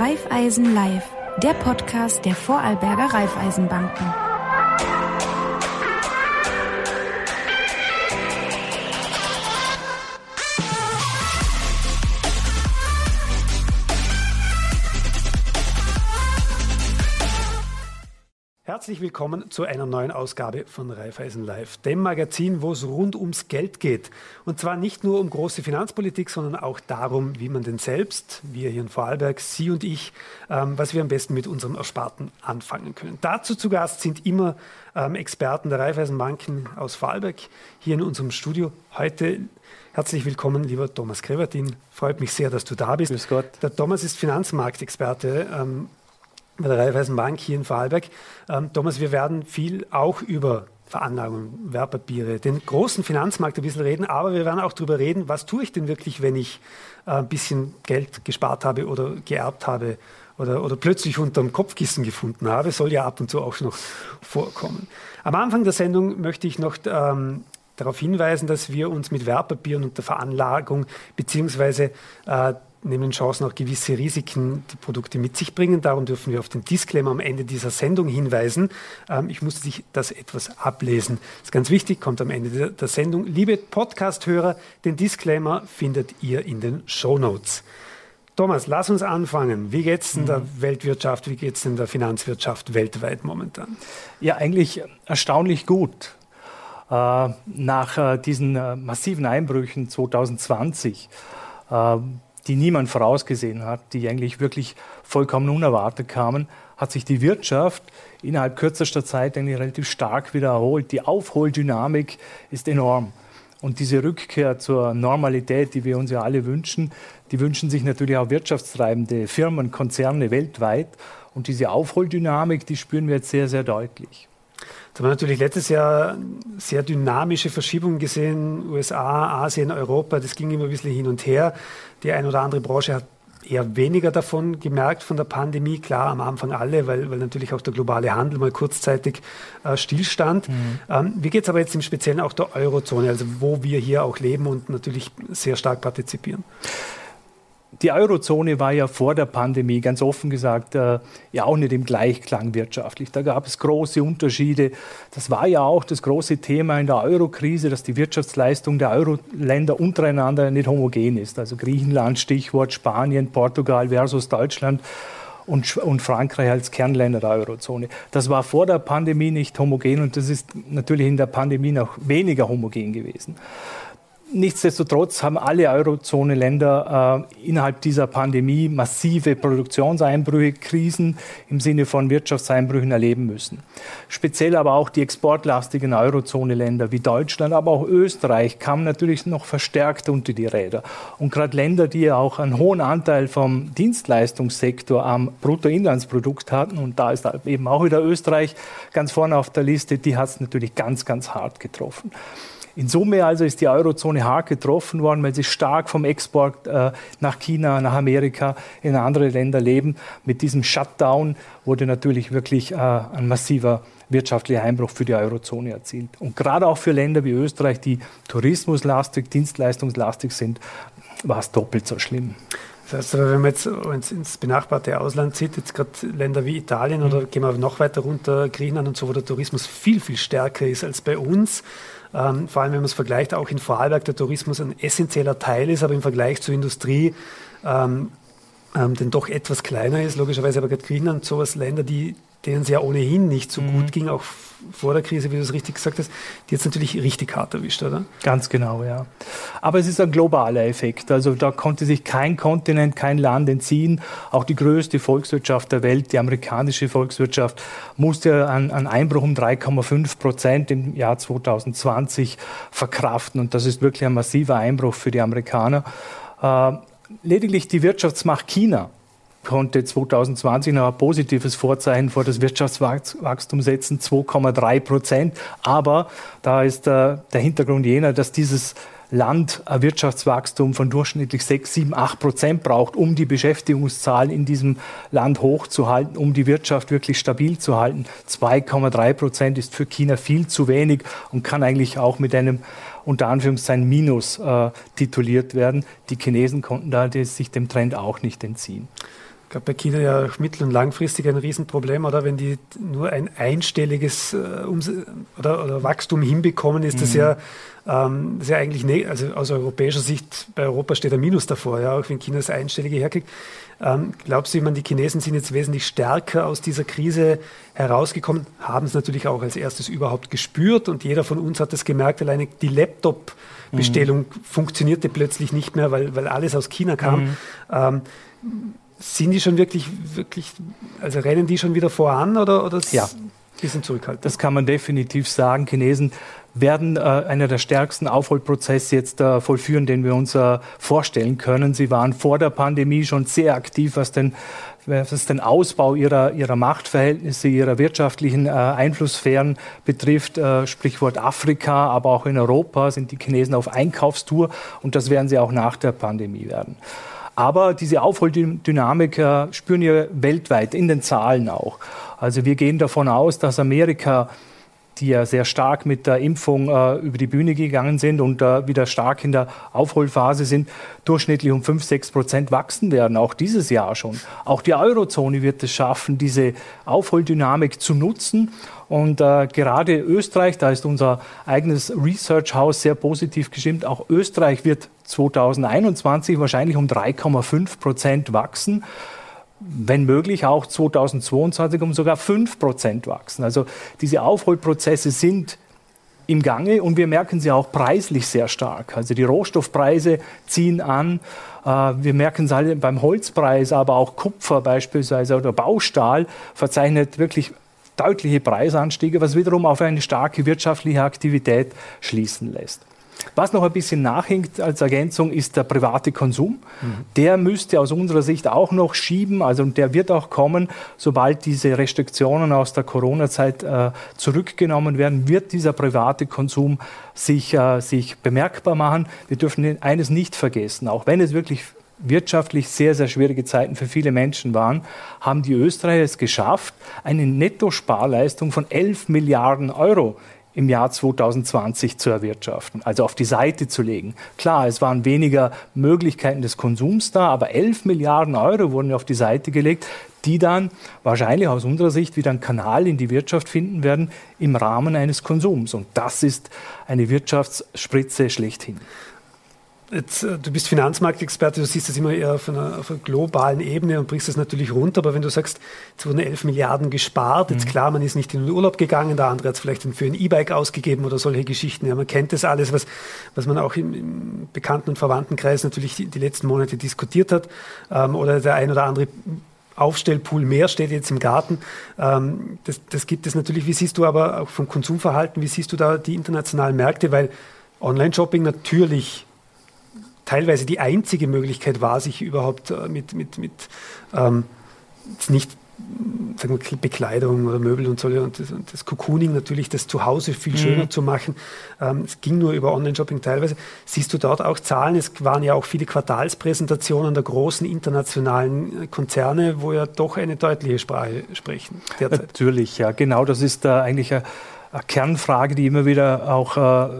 Raiffeisen Live, der Podcast der Vorarlberger Raiffeisenbanken. Herzlich willkommen zu einer neuen Ausgabe von Raiffeisen Live, dem Magazin, wo es rund ums Geld geht. Und zwar nicht nur um große Finanzpolitik, sondern auch darum, wie man denn selbst, wir hier in Vorarlberg, Sie und ich, ähm, was wir am besten mit unserem Ersparten anfangen können. Dazu zu Gast sind immer ähm, Experten der Raiffeisenbanken aus Vorarlberg hier in unserem Studio. Heute Herzlich willkommen, lieber Thomas Krevertin. Freut mich sehr, dass du da bist. Grüß Gott. Der Thomas ist Finanzmarktexperte ähm, bei der Raiffeisenbank hier in Vorarlberg. Ähm, Thomas, wir werden viel auch über Veranlagungen, Wertpapiere, den großen Finanzmarkt ein bisschen reden, aber wir werden auch darüber reden, was tue ich denn wirklich, wenn ich äh, ein bisschen Geld gespart habe oder geerbt habe oder, oder plötzlich unter dem Kopfkissen gefunden habe, soll ja ab und zu auch noch vorkommen. Am Anfang der Sendung möchte ich noch ähm, darauf hinweisen, dass wir uns mit Wertpapieren und der Veranlagung beziehungsweise äh, nehmen Chancen auch gewisse Risiken, die Produkte mit sich bringen. Darum dürfen wir auf den Disclaimer am Ende dieser Sendung hinweisen. Ähm, ich musste sich das etwas ablesen. Das ist ganz wichtig, kommt am Ende der, der Sendung. Liebe Podcast-Hörer, den Disclaimer findet ihr in den Show Notes. Thomas, lass uns anfangen. Wie geht es mhm. der Weltwirtschaft, wie geht es denn der Finanzwirtschaft weltweit momentan? Ja, eigentlich erstaunlich gut. Äh, nach äh, diesen äh, massiven Einbrüchen 2020 die niemand vorausgesehen hat, die eigentlich wirklich vollkommen unerwartet kamen, hat sich die Wirtschaft innerhalb kürzester Zeit eigentlich relativ stark wieder erholt. Die Aufholdynamik ist enorm. Und diese Rückkehr zur Normalität, die wir uns ja alle wünschen, die wünschen sich natürlich auch wirtschaftstreibende Firmen, Konzerne weltweit. Und diese Aufholdynamik, die spüren wir jetzt sehr, sehr deutlich. Da haben wir natürlich letztes Jahr sehr dynamische Verschiebungen gesehen, USA, Asien, Europa, das ging immer ein bisschen hin und her. Die eine oder andere Branche hat eher weniger davon gemerkt von der Pandemie. Klar, am Anfang alle, weil, weil natürlich auch der globale Handel mal kurzzeitig äh, stillstand. Mhm. Ähm, wie geht es aber jetzt im Speziellen auch der Eurozone, also wo wir hier auch leben und natürlich sehr stark partizipieren? Die Eurozone war ja vor der Pandemie, ganz offen gesagt, äh, ja auch nicht im Gleichklang wirtschaftlich. Da gab es große Unterschiede. Das war ja auch das große Thema in der Eurokrise, dass die Wirtschaftsleistung der Euro-Länder untereinander nicht homogen ist. Also Griechenland, Stichwort Spanien, Portugal versus Deutschland. Und, und, Frankreich als Kernländer der Eurozone. Das war vor der Pandemie nicht homogen und das ist natürlich in der Pandemie noch weniger homogen gewesen. Nichtsdestotrotz haben alle Eurozone-Länder äh, innerhalb dieser Pandemie massive Produktionseinbrüche, Krisen im Sinne von Wirtschaftseinbrüchen erleben müssen. Speziell aber auch die exportlastigen Eurozone-Länder wie Deutschland, aber auch Österreich kamen natürlich noch verstärkt unter die Räder. Und gerade Länder, die auch einen hohen Anteil vom Dienstleistungssektor am Bruttoinlandsprodukt hatten, und da ist eben auch wieder Österreich ganz vorne auf der Liste, die hat es natürlich ganz, ganz hart getroffen. In Summe also ist die Eurozone hart getroffen worden, weil sie stark vom Export äh, nach China, nach Amerika, in andere Länder leben. Mit diesem Shutdown wurde natürlich wirklich äh, ein massiver wirtschaftlicher Einbruch für die Eurozone erzielt. Und gerade auch für Länder wie Österreich, die tourismuslastig, dienstleistungslastig sind, war es doppelt so schlimm. Das heißt, wenn man jetzt uns ins benachbarte Ausland sieht, jetzt gerade Länder wie Italien mhm. oder gehen wir noch weiter runter, Griechenland und so, wo der Tourismus viel, viel stärker ist als bei uns, ähm, vor allem wenn man es vergleicht, auch in Vorarlberg der Tourismus ein essentieller Teil ist, aber im Vergleich zur Industrie ähm, ähm, denn doch etwas kleiner ist. Logischerweise aber gerade Griechenland, sowas Länder, die, denen es ja ohnehin nicht so mhm. gut ging, auch vor der Krise, wie du es richtig gesagt hast, die jetzt natürlich richtig hart erwischt, oder? Ganz genau, ja. Aber es ist ein globaler Effekt. Also da konnte sich kein Kontinent, kein Land entziehen. Auch die größte Volkswirtschaft der Welt, die amerikanische Volkswirtschaft, musste einen Einbruch um 3,5 Prozent im Jahr 2020 verkraften. Und das ist wirklich ein massiver Einbruch für die Amerikaner. Äh, lediglich die Wirtschaftsmacht China konnte 2020 noch ein positives Vorzeichen vor das Wirtschaftswachstum setzen, 2,3 Prozent. Aber da ist der, äh, der Hintergrund jener, dass dieses Land ein Wirtschaftswachstum von durchschnittlich 6, 7, 8 Prozent braucht, um die Beschäftigungszahlen in diesem Land hochzuhalten, um die Wirtschaft wirklich stabil zu halten. 2,3 Prozent ist für China viel zu wenig und kann eigentlich auch mit einem unter Anführungszeichen Minus äh, tituliert werden. Die Chinesen konnten da sich dem Trend auch nicht entziehen. Glaube, bei China ja mittel- und langfristig ein Riesenproblem, oder? Wenn die nur ein einstelliges äh, oder, oder, Wachstum hinbekommen, ist mhm. das ja, ähm, das ja eigentlich, ne also aus europäischer Sicht, bei Europa steht ein Minus davor, ja, auch wenn China das Einstellige herkriegt. Ähm, glaubst du, ich meine, die Chinesen sind jetzt wesentlich stärker aus dieser Krise herausgekommen, haben es natürlich auch als erstes überhaupt gespürt und jeder von uns hat es gemerkt, alleine die Laptop-Bestellung mhm. funktionierte plötzlich nicht mehr, weil, weil alles aus China kam. Mhm. Ähm, sind die schon wirklich, wirklich, also rennen die schon wieder voran oder, oder ja. bisschen zurückhaltend? Das kann man definitiv sagen. Chinesen werden äh, einer der stärksten Aufholprozesse jetzt äh, vollführen, den wir uns äh, vorstellen können. Sie waren vor der Pandemie schon sehr aktiv, was den, was den Ausbau ihrer, ihrer Machtverhältnisse, ihrer wirtschaftlichen äh, Einflusssphären betrifft. Äh, Sprichwort Afrika, aber auch in Europa sind die Chinesen auf Einkaufstour und das werden sie auch nach der Pandemie werden. Aber diese Aufholdynamik äh, spüren wir weltweit, in den Zahlen auch. Also wir gehen davon aus, dass Amerika die ja sehr stark mit der Impfung äh, über die Bühne gegangen sind und äh, wieder stark in der Aufholphase sind, durchschnittlich um 5, 6 Prozent wachsen werden, auch dieses Jahr schon. Auch die Eurozone wird es schaffen, diese Aufholdynamik zu nutzen. Und äh, gerade Österreich, da ist unser eigenes Research House sehr positiv gestimmt, auch Österreich wird 2021 wahrscheinlich um 3,5 Prozent wachsen wenn möglich auch 2022 um sogar 5 Prozent wachsen. Also diese Aufholprozesse sind im Gange und wir merken sie auch preislich sehr stark. Also die Rohstoffpreise ziehen an. Äh, wir merken es alle beim Holzpreis, aber auch Kupfer beispielsweise oder Baustahl verzeichnet wirklich deutliche Preisanstiege, was wiederum auf eine starke wirtschaftliche Aktivität schließen lässt. Was noch ein bisschen nachhinkt als Ergänzung ist der private Konsum. Mhm. Der müsste aus unserer Sicht auch noch schieben, also der wird auch kommen, sobald diese Restriktionen aus der Corona-Zeit äh, zurückgenommen werden, wird dieser private Konsum sich, äh, sich bemerkbar machen. Wir dürfen eines nicht vergessen, auch wenn es wirklich wirtschaftlich sehr, sehr schwierige Zeiten für viele Menschen waren, haben die Österreicher es geschafft, eine Nettosparleistung von 11 Milliarden Euro im Jahr 2020 zu erwirtschaften, also auf die Seite zu legen. Klar, es waren weniger Möglichkeiten des Konsums da, aber 11 Milliarden Euro wurden auf die Seite gelegt, die dann wahrscheinlich aus unserer Sicht wieder einen Kanal in die Wirtschaft finden werden im Rahmen eines Konsums. Und das ist eine Wirtschaftsspritze schlechthin. Jetzt, äh, du bist Finanzmarktexperte, du siehst das immer eher auf einer, auf einer, globalen Ebene und brichst das natürlich runter. Aber wenn du sagst, es wurden 11 Milliarden gespart, mhm. jetzt klar, man ist nicht in den Urlaub gegangen, der andere hat es vielleicht für ein E-Bike ausgegeben oder solche Geschichten. Ja, man kennt das alles, was, was man auch im, im Bekannten- und Verwandtenkreis natürlich die, die, letzten Monate diskutiert hat. Ähm, oder der ein oder andere Aufstellpool mehr steht jetzt im Garten. Ähm, das, das gibt es natürlich. Wie siehst du aber auch vom Konsumverhalten, wie siehst du da die internationalen Märkte? Weil Online-Shopping natürlich teilweise die einzige Möglichkeit war, sich überhaupt äh, mit, mit, mit ähm, nicht sagen wir, Bekleidung oder Möbel und so und das, und das Cocooning natürlich, das Zuhause viel mhm. schöner mhm. zu machen. Ähm, es ging nur über Online-Shopping teilweise. Siehst du dort auch Zahlen? Es waren ja auch viele Quartalspräsentationen der großen internationalen äh, Konzerne, wo ja doch eine deutliche Sprache sprechen. Derzeit. Natürlich, ja, genau. Das ist äh, eigentlich ein Kernfrage, die immer wieder auch äh,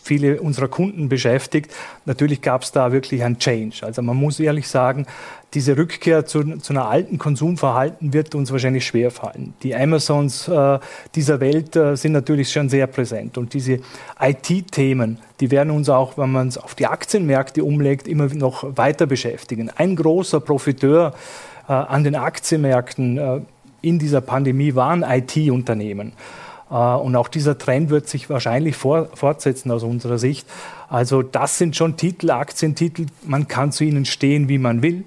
viele unserer Kunden beschäftigt. Natürlich gab es da wirklich ein Change. Also man muss ehrlich sagen, diese Rückkehr zu, zu einer alten Konsumverhalten wird uns wahrscheinlich schwer fallen. Die Amazons äh, dieser Welt äh, sind natürlich schon sehr präsent und diese IT-Themen, die werden uns auch, wenn man es auf die Aktienmärkte umlegt, immer noch weiter beschäftigen. Ein großer Profiteur an den Aktienmärkten in dieser Pandemie waren IT-Unternehmen. Äh, und auch dieser Trend wird sich wahrscheinlich fortsetzen aus unserer Sicht. Also das sind schon Titel, Aktientitel, man kann zu ihnen stehen, wie man will.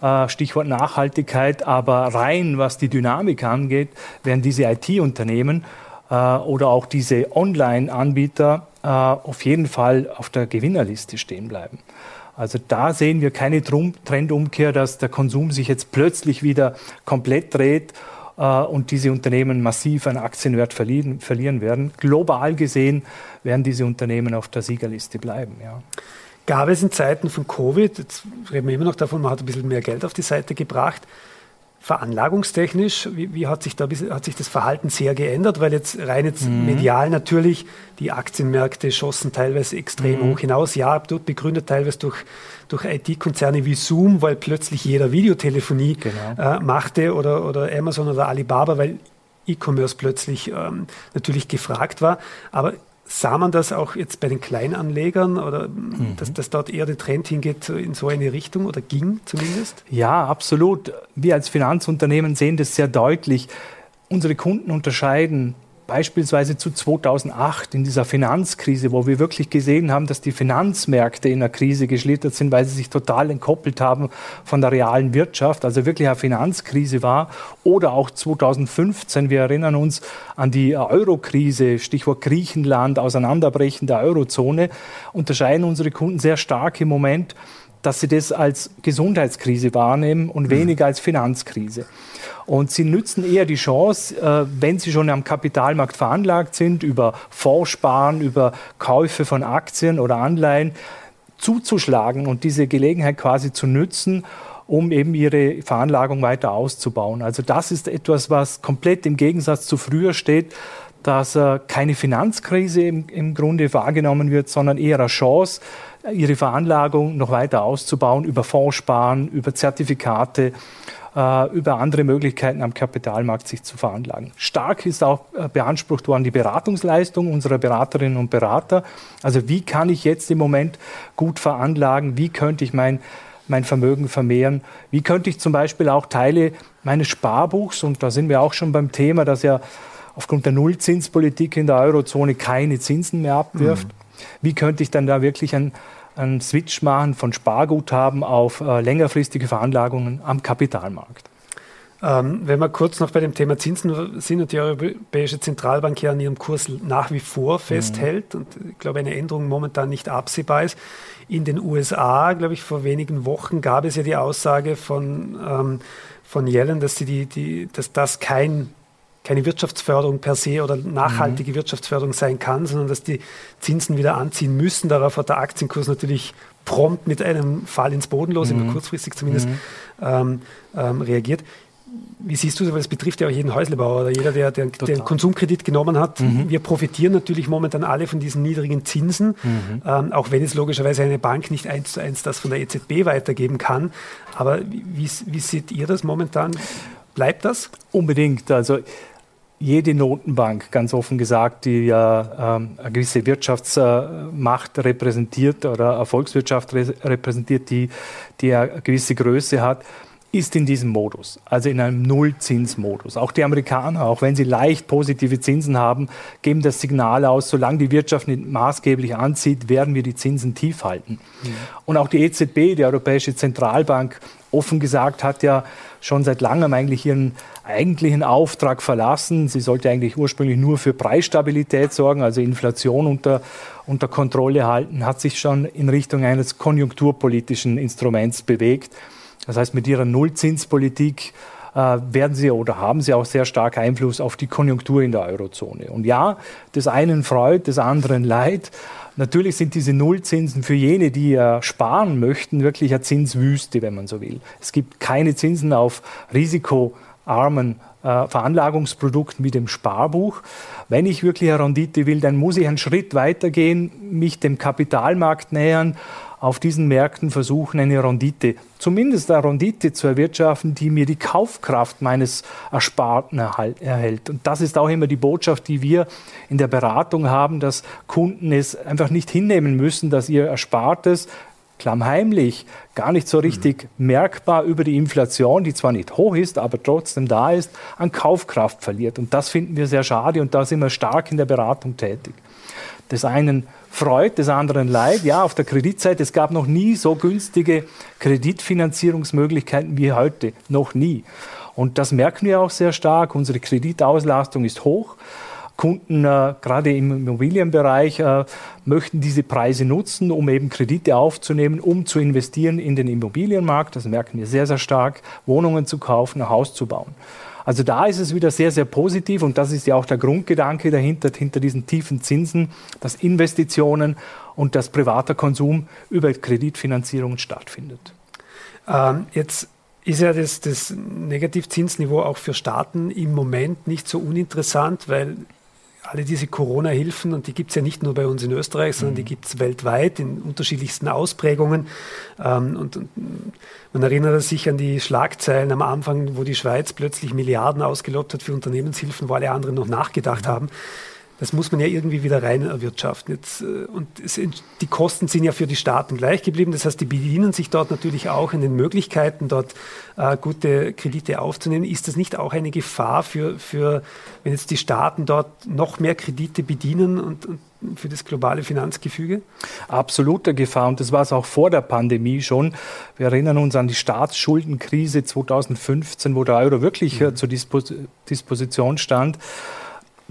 Äh, Stichwort Nachhaltigkeit, aber rein was die Dynamik angeht, werden diese IT-Unternehmen äh, oder auch diese Online-Anbieter auf jeden Fall auf der Gewinnerliste stehen bleiben. Also da sehen wir keine Trendumkehr, dass der Konsum sich jetzt plötzlich wieder komplett dreht und diese Unternehmen massiv an Aktienwert verlieren, verlieren werden. Global gesehen werden diese Unternehmen auf der Siegerliste bleiben. Ja. Gab es in Zeiten von Covid, jetzt reden wir immer noch davon, man hat ein bisschen mehr Geld auf die Seite gebracht, veranlagungstechnisch, wie, wie, hat, sich da, hat sich das Verhalten sehr geändert? Weil jetzt rein jetzt mhm. medial natürlich, die Aktienmärkte schossen teilweise extrem mhm. hoch hinaus. Ja, dort begründet teilweise durch, durch IT-Konzerne wie Zoom, weil plötzlich jeder Videotelefonie genau. äh, machte oder, oder Amazon oder Alibaba, weil E-Commerce plötzlich ähm, natürlich gefragt war. Aber Sah man das auch jetzt bei den Kleinanlegern oder mhm. dass, dass dort eher der Trend hingeht in so eine Richtung oder ging zumindest? Ja, absolut. Wir als Finanzunternehmen sehen das sehr deutlich. Unsere Kunden unterscheiden beispielsweise zu 2008 in dieser Finanzkrise, wo wir wirklich gesehen haben, dass die Finanzmärkte in der Krise geschlittert sind, weil sie sich total entkoppelt haben von der realen Wirtschaft, also wirklich eine Finanzkrise war. Oder auch 2015, wir erinnern uns an die Eurokrise, Stichwort Griechenland, Auseinanderbrechen der Eurozone, unterscheiden unsere Kunden sehr stark im Moment dass sie das als Gesundheitskrise wahrnehmen und mhm. weniger als Finanzkrise. Und sie nützen eher die Chance, äh, wenn sie schon am Kapitalmarkt veranlagt sind, über Fondssparen, über Käufe von Aktien oder Anleihen, zuzuschlagen und diese Gelegenheit quasi zu nützen, um eben ihre Veranlagung weiter auszubauen. Also das ist etwas, was komplett im Gegensatz zu früher steht, dass äh, keine Finanzkrise im, im Grunde wahrgenommen wird, sondern eher eine Chance, ihre Veranlagung noch weiter auszubauen über Fondssparen, über Zertifikate, äh, über andere Möglichkeiten am Kapitalmarkt sich zu veranlagen. Stark ist auch äh, beansprucht worden die Beratungsleistung unserer Beraterinnen und Berater. Also wie kann ich jetzt im Moment gut veranlagen? Wie könnte ich mein mein Vermögen vermehren? Wie könnte ich zum Beispiel auch Teile meines Sparbuchs, und da sind wir auch schon beim Thema, dass ja aufgrund der Nullzinspolitik in der Eurozone keine Zinsen mehr abwirft, mhm. Wie könnte ich dann da wirklich ein einen Switch machen von Sparguthaben auf äh, längerfristige Veranlagungen am Kapitalmarkt. Ähm, wenn wir kurz noch bei dem Thema Zinsen sind und die Europäische Zentralbank ja an ihrem Kurs nach wie vor mhm. festhält mhm. und ich glaube eine Änderung momentan nicht absehbar ist. In den USA, glaube ich, vor wenigen Wochen gab es ja die Aussage von, ähm, von Yellen, dass, sie die, die, dass das kein keine Wirtschaftsförderung per se oder nachhaltige mhm. Wirtschaftsförderung sein kann, sondern dass die Zinsen wieder anziehen müssen. Darauf hat der Aktienkurs natürlich prompt mit einem Fall ins Bodenlos, mhm. kurzfristig zumindest, mhm. ähm, ähm, reagiert. Wie siehst du das? Weil es betrifft ja auch jeden Häuslebauer oder jeder, der, der, der einen Konsumkredit genommen hat. Mhm. Wir profitieren natürlich momentan alle von diesen niedrigen Zinsen, mhm. ähm, auch wenn es logischerweise eine Bank nicht eins zu eins das von der EZB weitergeben kann. Aber wie, wie seht ihr das momentan? Bleibt das? Unbedingt. Also jede Notenbank, ganz offen gesagt, die ja ähm, eine gewisse Wirtschaftsmacht repräsentiert oder eine Volkswirtschaft repräsentiert, die, die eine gewisse Größe hat, ist in diesem Modus, also in einem Nullzinsmodus. Auch die Amerikaner, auch wenn sie leicht positive Zinsen haben, geben das Signal aus, solange die Wirtschaft nicht maßgeblich anzieht, werden wir die Zinsen tief halten. Mhm. Und auch die EZB, die Europäische Zentralbank, offen gesagt, hat ja schon seit langem eigentlich ihren eigentlichen Auftrag verlassen. Sie sollte eigentlich ursprünglich nur für Preisstabilität sorgen, also Inflation unter, unter Kontrolle halten, hat sich schon in Richtung eines konjunkturpolitischen Instruments bewegt. Das heißt, mit ihrer Nullzinspolitik werden sie oder haben sie auch sehr stark Einfluss auf die Konjunktur in der Eurozone. Und ja, des einen freut, des anderen leid. Natürlich sind diese Nullzinsen für jene, die äh, sparen möchten, wirklich eine Zinswüste, wenn man so will. Es gibt keine Zinsen auf risikoarmen äh, Veranlagungsprodukten wie dem Sparbuch. Wenn ich wirklich eine Rendite will, dann muss ich einen Schritt weitergehen, mich dem Kapitalmarkt nähern auf diesen Märkten versuchen, eine Rendite, zumindest eine Rendite zu erwirtschaften, die mir die Kaufkraft meines Ersparten erhält. Und das ist auch immer die Botschaft, die wir in der Beratung haben, dass Kunden es einfach nicht hinnehmen müssen, dass ihr Erspartes klammheimlich, gar nicht so richtig mhm. merkbar über die Inflation, die zwar nicht hoch ist, aber trotzdem da ist, an Kaufkraft verliert. Und das finden wir sehr schade und da sind wir stark in der Beratung tätig. Des einen freut, des anderen leid. Ja, auf der Kreditseite, es gab noch nie so günstige Kreditfinanzierungsmöglichkeiten wie heute. Noch nie. Und das merken wir auch sehr stark. Unsere Kreditauslastung ist hoch. Kunden, äh, gerade im Immobilienbereich, äh, möchten diese Preise nutzen, um eben Kredite aufzunehmen, um zu investieren in den Immobilienmarkt. Das merken wir sehr, sehr stark. Wohnungen zu kaufen, ein Haus zu bauen. Also da ist es wieder sehr, sehr positiv und das ist ja auch der Grundgedanke dahinter, hinter diesen tiefen Zinsen, dass Investitionen und dass privater Konsum über Kreditfinanzierungen stattfindet. Ähm, jetzt ist ja das, das Negativzinsniveau auch für Staaten im Moment nicht so uninteressant, weil alle diese Corona-Hilfen, und die gibt es ja nicht nur bei uns in Österreich, sondern die mhm. gibt es weltweit in unterschiedlichsten Ausprägungen. Ähm, und, und, man erinnert sich an die Schlagzeilen am Anfang, wo die Schweiz plötzlich Milliarden ausgelobt hat für Unternehmenshilfen, wo alle anderen noch nachgedacht haben das muss man ja irgendwie wieder rein erwirtschaften. Jetzt, äh, und es, die Kosten sind ja für die Staaten gleich geblieben. Das heißt, die bedienen sich dort natürlich auch in den Möglichkeiten, dort äh, gute Kredite aufzunehmen. Ist das nicht auch eine Gefahr für, für, wenn jetzt die Staaten dort noch mehr Kredite bedienen und, und für das globale Finanzgefüge? Absolute Gefahr und das war es auch vor der Pandemie schon. Wir erinnern uns an die Staatsschuldenkrise 2015, wo der Euro wirklich mhm. zur Dispos Disposition stand.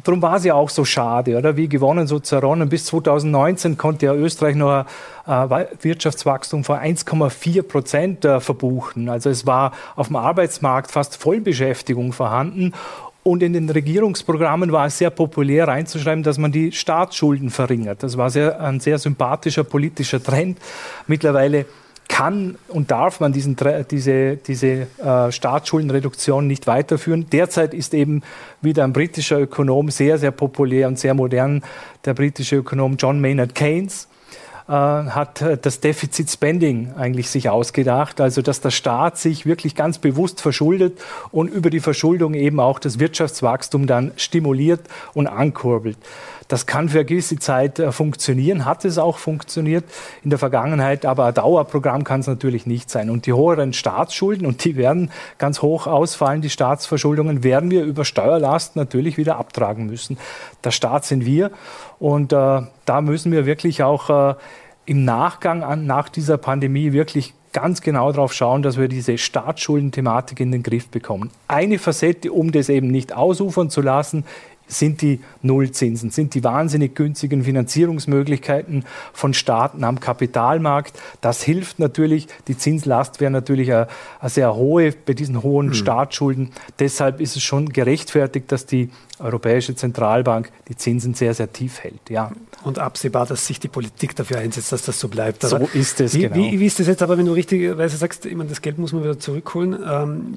Darum war es ja auch so schade, oder? Wie gewonnen, so zerronnen. Bis 2019 konnte ja Österreich nur ein äh, Wirtschaftswachstum von 1,4 Prozent äh, verbuchen. Also es war auf dem Arbeitsmarkt fast Vollbeschäftigung vorhanden. Und in den Regierungsprogrammen war es sehr populär reinzuschreiben, dass man die Staatsschulden verringert. Das war sehr, ein sehr sympathischer politischer Trend. Mittlerweile kann und darf man diesen, diese, diese äh, Staatsschuldenreduktion nicht weiterführen. Derzeit ist eben wieder ein britischer Ökonom sehr, sehr populär und sehr modern, der britische Ökonom John Maynard Keynes. Äh, hat äh, das Deficit Spending eigentlich sich ausgedacht, also dass der Staat sich wirklich ganz bewusst verschuldet und über die Verschuldung eben auch das Wirtschaftswachstum dann stimuliert und ankurbelt. Das kann für eine gewisse Zeit äh, funktionieren, hat es auch funktioniert in der Vergangenheit, aber ein Dauerprogramm kann es natürlich nicht sein. Und die höheren Staatsschulden, und die werden ganz hoch ausfallen, die Staatsverschuldungen, werden wir über Steuerlast natürlich wieder abtragen müssen. Der Staat sind wir und äh, da müssen wir wirklich auch äh, im Nachgang an, nach dieser Pandemie wirklich ganz genau darauf schauen, dass wir diese Staatsschuldenthematik in den Griff bekommen. Eine Facette, um das eben nicht ausufern zu lassen, sind die Nullzinsen, sind die wahnsinnig günstigen Finanzierungsmöglichkeiten von Staaten am Kapitalmarkt. Das hilft natürlich. Die Zinslast wäre natürlich eine, eine sehr hohe bei diesen hohen mhm. Staatsschulden. Deshalb ist es schon gerechtfertigt, dass die Europäische Zentralbank die Zinsen sehr, sehr tief hält. Ja. Und absehbar, dass sich die Politik dafür einsetzt, dass das so bleibt. Aber so ist es, wie, genau. Wie, wie, ist das jetzt aber, wenn du richtigerweise sagst, ich meine, das Geld muss man wieder zurückholen? Ähm,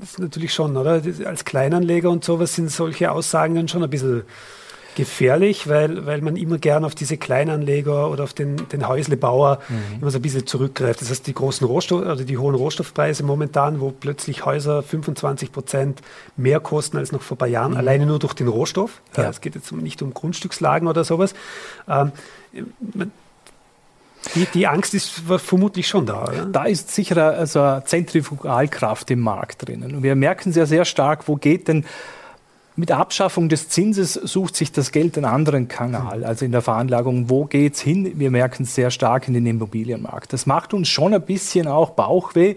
das ist natürlich schon, oder? Als Kleinanleger und sowas sind solche Aussagen dann schon ein bisschen gefährlich, weil, weil man immer gern auf diese Kleinanleger oder auf den, den Häuslebauer mhm. immer so ein bisschen zurückgreift. Das heißt, die großen Rohstoff, oder die hohen Rohstoffpreise momentan, wo plötzlich Häuser 25 Prozent mehr kosten als noch vor ein paar Jahren, mhm. alleine nur durch den Rohstoff. Ja. Es geht jetzt nicht um Grundstückslagen oder sowas. Ähm, die, die, Angst ist vermutlich schon da. Oder? Da ist sicher also eine Zentrifugalkraft im Markt drinnen. Und wir merken sehr, sehr stark, wo geht denn mit der Abschaffung des Zinses sucht sich das Geld einen anderen Kanal, also in der Veranlagung. Wo geht es hin? Wir merken es sehr stark in den Immobilienmarkt. Das macht uns schon ein bisschen auch Bauchweh,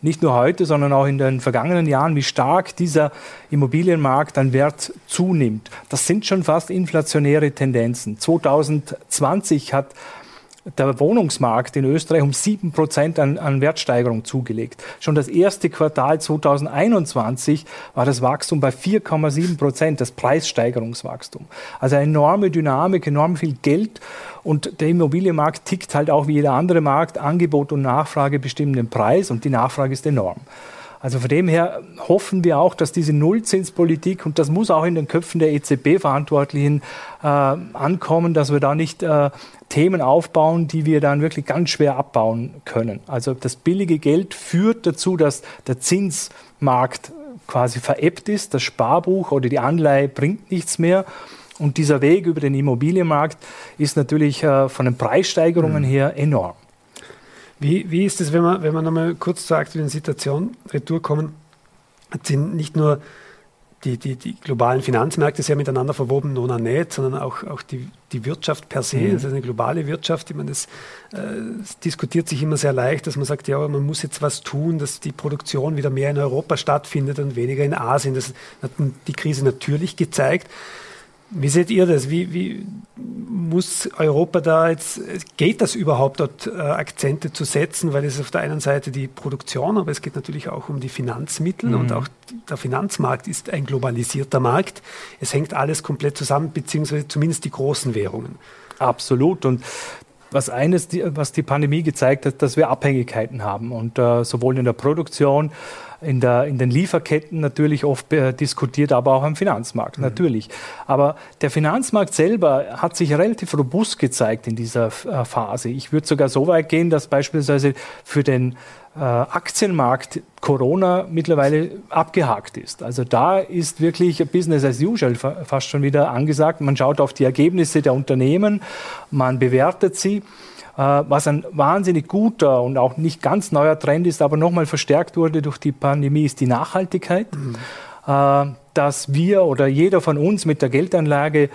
nicht nur heute, sondern auch in den vergangenen Jahren, wie stark dieser Immobilienmarkt an Wert zunimmt. Das sind schon fast inflationäre Tendenzen. 2020 hat der Wohnungsmarkt in Österreich um sieben Prozent an, an Wertsteigerung zugelegt. Schon das erste Quartal 2021 war das Wachstum bei 4,7 Prozent, das Preissteigerungswachstum. Also eine enorme Dynamik, enorm viel Geld. Und der Immobilienmarkt tickt halt auch wie jeder andere Markt. Angebot und Nachfrage bestimmen den Preis und die Nachfrage ist enorm. Also von dem her hoffen wir auch, dass diese Nullzinspolitik, und das muss auch in den Köpfen der EZB-Verantwortlichen äh, ankommen, dass wir da nicht äh, Themen aufbauen, die wir dann wirklich ganz schwer abbauen können. Also das billige Geld führt dazu, dass der Zinsmarkt quasi veräppt ist, das Sparbuch oder die Anleihe bringt nichts mehr. Und dieser Weg über den Immobilienmarkt ist natürlich äh, von den Preissteigerungen mhm. her enorm. Wie, wie ist es, wenn wir, wenn wir nochmal kurz zur aktuellen Situation retour kommen? Sind nicht nur die, die, die globalen Finanzmärkte sehr miteinander verwoben, nona nicht, sondern auch, auch die, die Wirtschaft per se, mhm. das ist eine globale Wirtschaft. Ich meine, das, äh, das, diskutiert sich immer sehr leicht, dass man sagt, ja, man muss jetzt was tun, dass die Produktion wieder mehr in Europa stattfindet und weniger in Asien. Das hat die Krise natürlich gezeigt. Wie seht ihr das? Wie, wie, muss Europa da jetzt, geht das überhaupt dort äh, Akzente zu setzen? Weil es ist auf der einen Seite die Produktion, aber es geht natürlich auch um die Finanzmittel mhm. und auch der Finanzmarkt ist ein globalisierter Markt. Es hängt alles komplett zusammen, beziehungsweise zumindest die großen Währungen. Absolut. Und was eines, was die Pandemie gezeigt hat, dass wir Abhängigkeiten haben und äh, sowohl in der Produktion, in, der, in den Lieferketten natürlich oft äh, diskutiert, aber auch am Finanzmarkt mhm. natürlich. Aber der Finanzmarkt selber hat sich relativ robust gezeigt in dieser äh, Phase. Ich würde sogar so weit gehen, dass beispielsweise für den Aktienmarkt Corona mittlerweile abgehakt ist. Also da ist wirklich Business as usual fast schon wieder angesagt. Man schaut auf die Ergebnisse der Unternehmen, man bewertet sie. Äh, was ein wahnsinnig guter und auch nicht ganz neuer Trend ist, aber nochmal verstärkt wurde durch die Pandemie, ist die Nachhaltigkeit. Mhm. Äh, dass wir oder jeder von uns mit der Geldanlage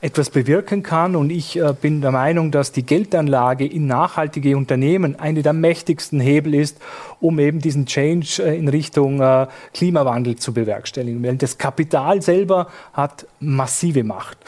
etwas bewirken kann. Und ich äh, bin der Meinung, dass die Geldanlage in nachhaltige Unternehmen eine der mächtigsten Hebel ist, um eben diesen Change äh, in Richtung äh, Klimawandel zu bewerkstelligen. Weil das Kapital selber hat massive Macht.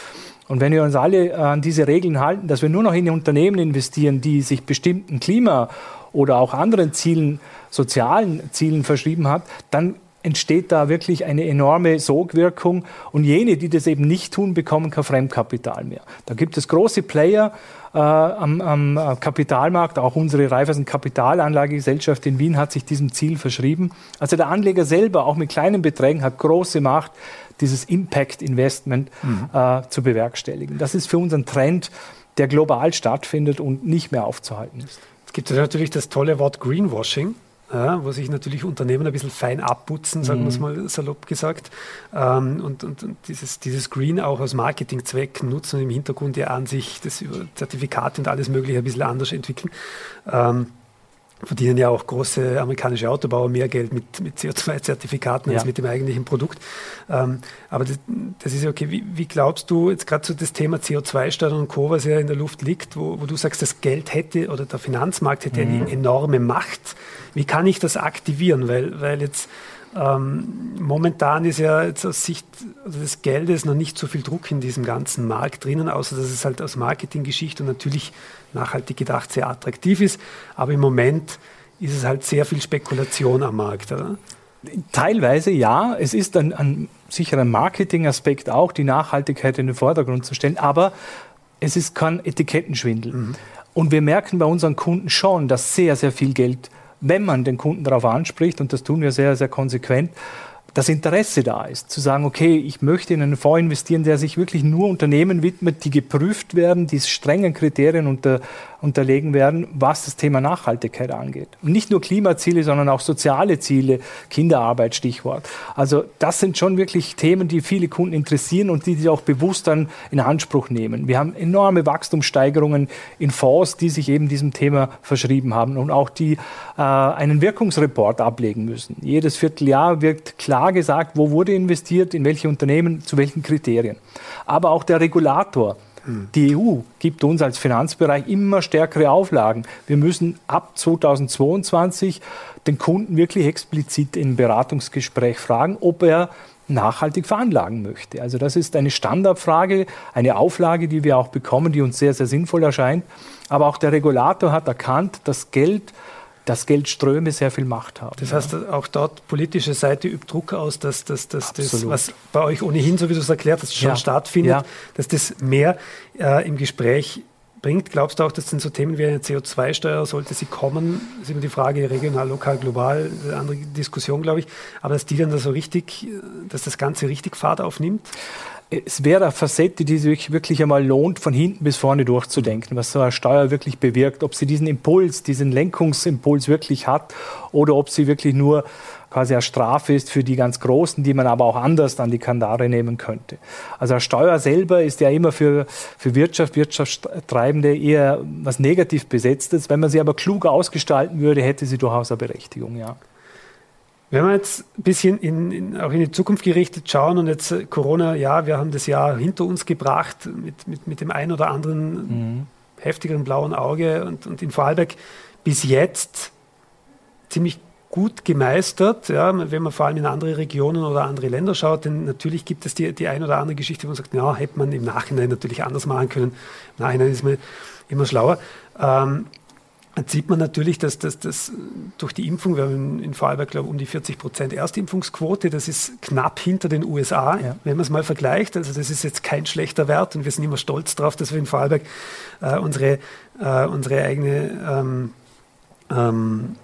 Und wenn wir uns alle an diese Regeln halten, dass wir nur noch in Unternehmen investieren, die sich bestimmten Klima- oder auch anderen Zielen, sozialen Zielen verschrieben hat, dann entsteht da wirklich eine enorme Sogwirkung und jene, die das eben nicht tun, bekommen kein Fremdkapital mehr. Da gibt es große Player äh, am, am, Kapitalmarkt, auch unsere Raiffeisen Kapitalanlagegesellschaft in Wien hat sich diesem Ziel verschrieben. Also der Anleger selber, auch mit kleinen Beträgen, hat große Macht, dieses Impact Investment mhm. äh, zu bewerkstelligen. Das ist für uns ein Trend, der global stattfindet und nicht mehr aufzuhalten ist. Es gibt natürlich das tolle Wort Greenwashing ja, wo sich natürlich Unternehmen ein bisschen fein abputzen, sagen wir es mhm. mal salopp gesagt, ähm, und, und, und, dieses, dieses Green auch aus Marketingzwecken nutzen und im Hintergrund ja an sich das über Zertifikate und alles Mögliche ein bisschen anders entwickeln. Ähm, verdienen ja auch große amerikanische Autobauer mehr Geld mit, mit CO2-Zertifikaten ja. als mit dem eigentlichen Produkt. Ähm, aber das, das, ist ja okay. Wie, wie glaubst du jetzt gerade so das Thema CO2-Steuern und Co., was ja in der Luft liegt, wo, wo, du sagst, das Geld hätte oder der Finanzmarkt hätte mhm. eine enorme Macht. Wie kann ich das aktivieren? Weil, weil jetzt ähm, momentan ist ja jetzt aus Sicht des Geldes noch nicht so viel Druck in diesem ganzen Markt drinnen, außer dass es halt aus Marketinggeschichte und natürlich nachhaltig gedacht sehr attraktiv ist. Aber im Moment ist es halt sehr viel Spekulation am Markt, oder? Teilweise ja. Es ist ein, ein sicher ein Marketingaspekt auch, die Nachhaltigkeit in den Vordergrund zu stellen. Aber es ist kein Etikettenschwindel. Mhm. Und wir merken bei unseren Kunden schon, dass sehr, sehr viel Geld wenn man den Kunden darauf anspricht, und das tun wir sehr, sehr konsequent, das Interesse da ist, zu sagen, okay, ich möchte in einen Fonds investieren, der sich wirklich nur Unternehmen widmet, die geprüft werden, die strengen Kriterien unter, unterlegen werden, was das Thema Nachhaltigkeit angeht. Und nicht nur Klimaziele, sondern auch soziale Ziele, Kinderarbeit, Stichwort. Also das sind schon wirklich Themen, die viele Kunden interessieren und die sie auch bewusst dann in Anspruch nehmen. Wir haben enorme Wachstumssteigerungen in Fonds, die sich eben diesem Thema verschrieben haben und auch die äh, einen Wirkungsreport ablegen müssen. Jedes Vierteljahr wird klar gesagt, wo wurde investiert, in welche Unternehmen, zu welchen Kriterien. Aber auch der Regulator die EU gibt uns als Finanzbereich immer stärkere Auflagen. Wir müssen ab 2022 den Kunden wirklich explizit im Beratungsgespräch fragen, ob er nachhaltig veranlagen möchte. Also das ist eine Standardfrage, eine Auflage, die wir auch bekommen, die uns sehr, sehr sinnvoll erscheint. Aber auch der Regulator hat erkannt, dass Geld dass Geldströme sehr viel Macht haben. Das heißt, auch dort politische Seite übt Druck aus, dass, dass, dass das, was bei euch ohnehin, so wie du es erklärt hast, schon ja. stattfindet, ja. dass das mehr äh, im Gespräch bringt. Glaubst du auch, dass denn so Themen wie eine CO2-Steuer, sollte sie kommen, ist immer die Frage regional, lokal, global, eine andere Diskussion, glaube ich, aber dass die dann da so richtig, dass das Ganze richtig Fahrt aufnimmt? es wäre eine Facette, die sich wirklich einmal lohnt, von hinten bis vorne durchzudenken, was so eine Steuer wirklich bewirkt, ob sie diesen Impuls, diesen Lenkungsimpuls wirklich hat oder ob sie wirklich nur quasi eine Strafe ist für die ganz Großen, die man aber auch anders an die Kandare nehmen könnte. Also eine Steuer selber ist ja immer für, für Wirtschaft, Wirtschaftstreibende eher was negativ besetztes. Wenn man sie aber klug ausgestalten würde, hätte sie durchaus eine Berechtigung, ja. Wenn wir jetzt ein bisschen in, in, auch in die Zukunft gerichtet schauen und jetzt äh, Corona, ja, wir haben das Jahr hinter uns gebracht mit, mit, mit dem ein oder anderen mhm. heftigeren blauen Auge und, und in Vorarlberg bis jetzt ziemlich gut gemeistert, ja, wenn man vor allem in andere Regionen oder andere Länder schaut, denn natürlich gibt es die, die ein oder andere Geschichte, wo man sagt, ja, hätte man im Nachhinein natürlich anders machen können. Im Nachhinein ist man immer schlauer. Ähm, dann sieht man natürlich, dass das durch die Impfung, wir haben in Vorarlberg, glaube ich, um die 40 Prozent Erstimpfungsquote, das ist knapp hinter den USA, ja. wenn man es mal vergleicht. Also das ist jetzt kein schlechter Wert und wir sind immer stolz darauf, dass wir in Vorarlberg äh, unsere, äh, unsere eigene ähm, ähm,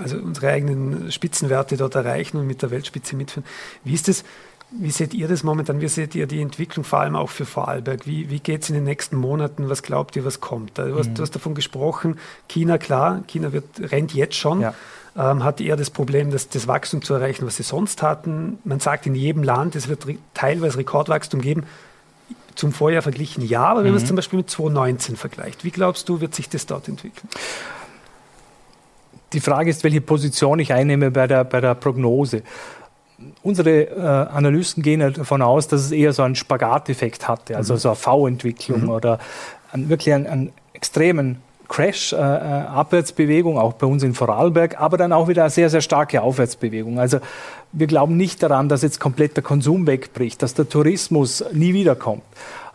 also unsere eigenen Spitzenwerte dort erreichen und mit der Weltspitze mitführen. Wie ist das? Wie seht ihr das momentan? Wie seht ihr die Entwicklung vor allem auch für Vorarlberg? Wie, wie geht es in den nächsten Monaten? Was glaubt ihr, was kommt? Du hast, mhm. du hast davon gesprochen, China, klar, China wird, rennt jetzt schon. Ja. Ähm, hat eher das Problem, das, das Wachstum zu erreichen, was sie sonst hatten. Man sagt in jedem Land, es wird teilweise Rekordwachstum geben. Zum Vorjahr verglichen ja, aber wenn mhm. man es zum Beispiel mit 2019 vergleicht, wie glaubst du, wird sich das dort entwickeln? Die Frage ist, welche Position ich einnehme bei der, bei der Prognose unsere äh, Analysten gehen ja davon aus, dass es eher so einen Spagateffekt hatte, also mhm. so eine V-Entwicklung mhm. oder einen, wirklich einen, einen extremen Crash, äh, äh, Abwärtsbewegung, auch bei uns in Vorarlberg, aber dann auch wieder eine sehr, sehr starke Aufwärtsbewegung. Also wir glauben nicht daran, dass jetzt komplett der Konsum wegbricht, dass der Tourismus nie wiederkommt.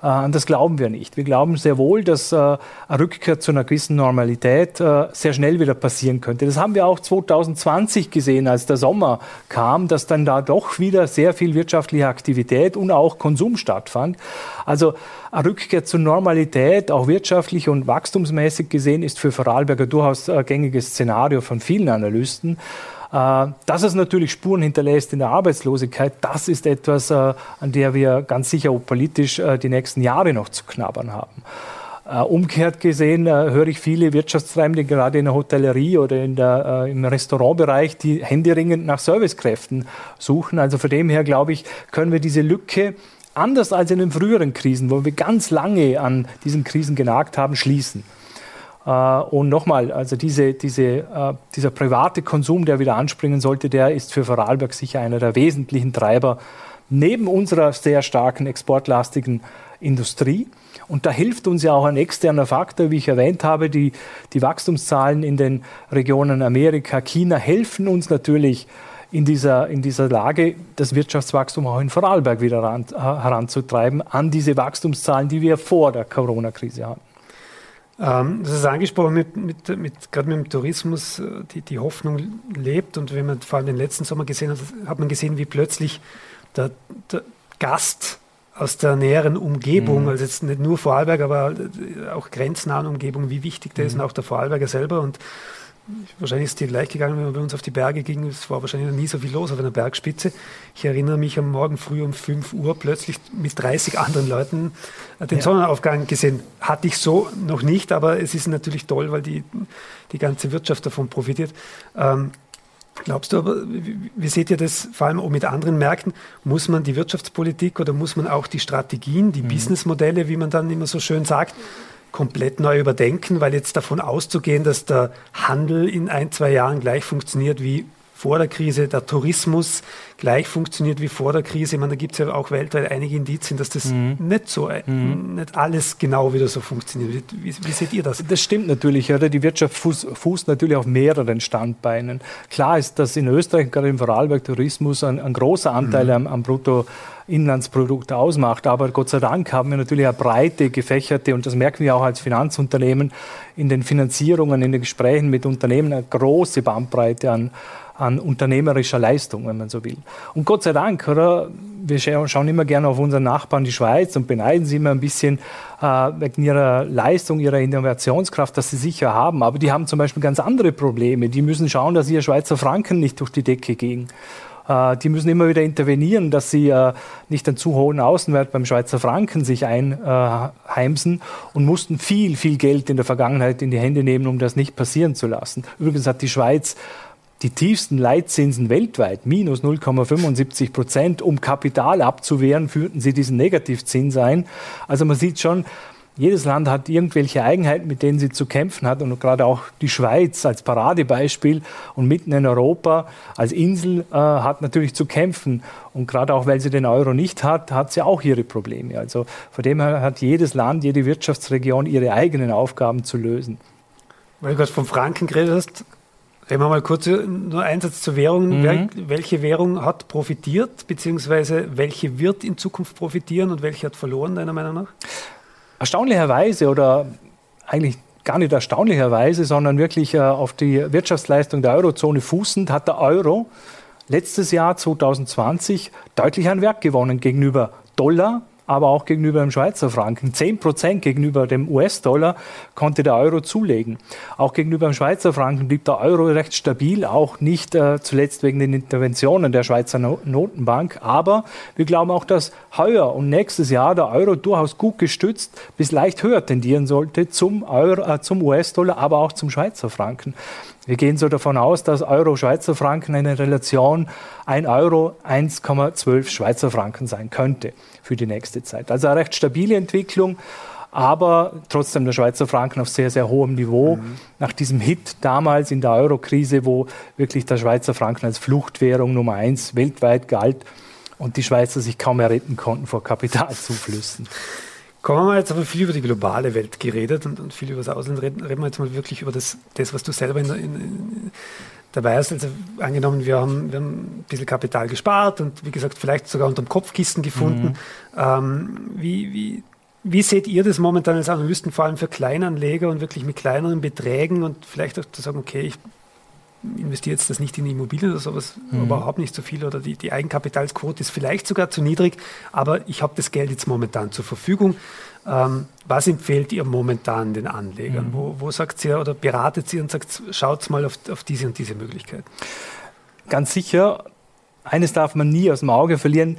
Äh, an das glauben wir nicht. Wir glauben sehr wohl, dass äh, eine Rückkehr zu einer gewissen Normalität äh, sehr schnell wieder passieren könnte. Das haben wir auch 2020 gesehen, als der Sommer kam, dass dann da doch wieder sehr viel wirtschaftliche Aktivität und auch Konsum stattfand. Also eine Rückkehr zur Normalität, auch wirtschaftlich und wachstumsmäßig gesehen, ist für Vorarlberger durchaus ein gängiges Szenario von vielen Analysten. Äh, dass es natürlich Spuren hinterlässt in der Arbeitslosigkeit, das ist etwas, äh, an der wir ganz sicher politisch äh, die nächsten Jahre noch zu knabbern haben. Umgekehrt gesehen höre ich viele Wirtschaftstreibende, gerade in der Hotellerie oder in der, im Restaurantbereich, die händeringend nach Servicekräften suchen. Also von dem her, glaube ich, können wir diese Lücke anders als in den früheren Krisen, wo wir ganz lange an diesen Krisen genagt haben, schließen. Äh, und nochmal, also diese, diese, äh, dieser private Konsum, der wieder anspringen sollte, der ist für Vorarlberg sicher einer der wesentlichen Treiber neben unserer sehr starken exportlastigen Industrie. Und da hilft uns ja auch ein externer Faktor, wie ich erwähnt habe. Die, die Wachstumszahlen in den Regionen Amerika, China helfen uns natürlich in dieser, in dieser Lage, das Wirtschaftswachstum auch in Vorarlberg wieder ran, heranzutreiben an diese Wachstumszahlen, die wir vor der Corona-Krise hatten. Ähm, das ist angesprochen, mit, mit, mit, gerade mit dem Tourismus, äh, die, die Hoffnung lebt. Und wenn man vor allem den letzten Sommer gesehen hat, hat man gesehen, wie plötzlich der, der Gast aus der näheren Umgebung, mhm. also jetzt nicht nur Vorarlberg, aber auch grenznahen Umgebung, wie wichtig der mhm. ist und auch der Vorarlberger selber. Und wahrscheinlich ist es dir gleich gegangen, wenn wir bei uns auf die Berge gingen. Es war wahrscheinlich noch nie so viel los auf einer Bergspitze. Ich erinnere mich am Morgen früh um 5 Uhr plötzlich mit 30 anderen Leuten äh, den ja. Sonnenaufgang gesehen. Hatte ich so noch nicht, aber es ist natürlich toll, weil die, die ganze Wirtschaft davon profitiert. Ähm, Glaubst du aber, wie seht ihr das vor allem auch mit anderen Märkten? Muss man die Wirtschaftspolitik oder muss man auch die Strategien, die mhm. Businessmodelle, wie man dann immer so schön sagt, komplett neu überdenken, weil jetzt davon auszugehen, dass der Handel in ein, zwei Jahren gleich funktioniert wie vor der Krise, der Tourismus gleich funktioniert wie vor der Krise. Ich meine, da gibt es ja auch weltweit einige Indizien, dass das mhm. nicht so, äh, mhm. nicht alles genau wieder so funktioniert. Wie, wie, seht ihr das? Das stimmt natürlich. Oder? Die Wirtschaft fußt, fußt, natürlich auf mehreren Standbeinen. Klar ist, dass in Österreich, gerade im Vorarlberg, Tourismus ein, ein großer Anteil mhm. am, am Brutto Inlandsprodukt ausmacht. Aber Gott sei Dank haben wir natürlich eine breite, gefächerte, und das merken wir auch als Finanzunternehmen, in den Finanzierungen, in den Gesprächen mit Unternehmen eine große Bandbreite an, an unternehmerischer Leistung, wenn man so will. Und Gott sei Dank, oder? Wir schauen immer gerne auf unseren Nachbarn, die Schweiz, und beneiden sie immer ein bisschen äh, wegen ihrer Leistung, ihrer Innovationskraft, dass sie sicher haben. Aber die haben zum Beispiel ganz andere Probleme. Die müssen schauen, dass ihr Schweizer Franken nicht durch die Decke gehen. Äh, die müssen immer wieder intervenieren, dass sie äh, nicht einen zu hohen Außenwert beim Schweizer Franken sich einheimsen und mussten viel, viel Geld in der Vergangenheit in die Hände nehmen, um das nicht passieren zu lassen. Übrigens hat die Schweiz die tiefsten Leitzinsen weltweit, minus 0,75 Prozent. Um Kapital abzuwehren, führten sie diesen Negativzins ein. Also man sieht schon, jedes Land hat irgendwelche Eigenheiten, mit denen sie zu kämpfen hat. Und gerade auch die Schweiz als Paradebeispiel und mitten in Europa als Insel äh, hat natürlich zu kämpfen. Und gerade auch, weil sie den Euro nicht hat, hat sie auch ihre Probleme. Also von dem her hat jedes Land, jede Wirtschaftsregion ihre eigenen Aufgaben zu lösen. Weil du gerade vom Franken geredet hast, Reden wir mal kurz nur Einsatz zur Währung. Mhm. Welche Währung hat profitiert, beziehungsweise welche wird in Zukunft profitieren und welche hat verloren, deiner Meinung nach? Erstaunlicherweise oder eigentlich gar nicht erstaunlicherweise, sondern wirklich äh, auf die Wirtschaftsleistung der Eurozone fußend, hat der Euro letztes Jahr 2020 deutlich an Wert gewonnen gegenüber Dollar, aber auch gegenüber dem Schweizer Franken. 10 Prozent gegenüber dem US-Dollar konnte der Euro zulegen. Auch gegenüber dem Schweizer Franken blieb der Euro recht stabil, auch nicht äh, zuletzt wegen den Interventionen der Schweizer no Notenbank. Aber wir glauben auch, dass heuer und nächstes Jahr der Euro durchaus gut gestützt bis leicht höher tendieren sollte zum, äh, zum US-Dollar, aber auch zum Schweizer Franken. Wir gehen so davon aus, dass Euro-Schweizer Franken eine Relation 1 Euro 1,12 Schweizer Franken sein könnte für die nächste Zeit. Also eine recht stabile Entwicklung, aber trotzdem der Schweizer Franken auf sehr, sehr hohem Niveau. Mhm. Nach diesem Hit damals in der Euro-Krise, wo wirklich der Schweizer Franken als Fluchtwährung Nummer eins weltweit galt und die Schweizer sich kaum mehr retten konnten vor Kapitalzuflüssen. Kommen wir jetzt haben wir viel über die globale Welt geredet und, und viel über das Ausland. Reden, reden wir jetzt mal wirklich über das, das was du selber in, in, in dabei hast. Also angenommen, wir haben, wir haben ein bisschen Kapital gespart und wie gesagt, vielleicht sogar unter dem Kopfkissen gefunden. Mhm. Ähm, wie, wie, wie seht ihr das momentan als Analysten, vor allem für Kleinanleger und wirklich mit kleineren Beträgen und vielleicht auch zu sagen, okay, ich investiere jetzt das nicht in Immobilien oder sowas, mhm. überhaupt nicht so viel oder die, die Eigenkapitalsquote ist vielleicht sogar zu niedrig, aber ich habe das Geld jetzt momentan zur Verfügung. Ähm, was empfehlt ihr momentan den Anlegern? Mhm. Wo, wo, sagt ihr oder beratet sie und sagt, schaut mal auf, auf diese und diese Möglichkeit? Ganz sicher, eines darf man nie aus dem Auge verlieren.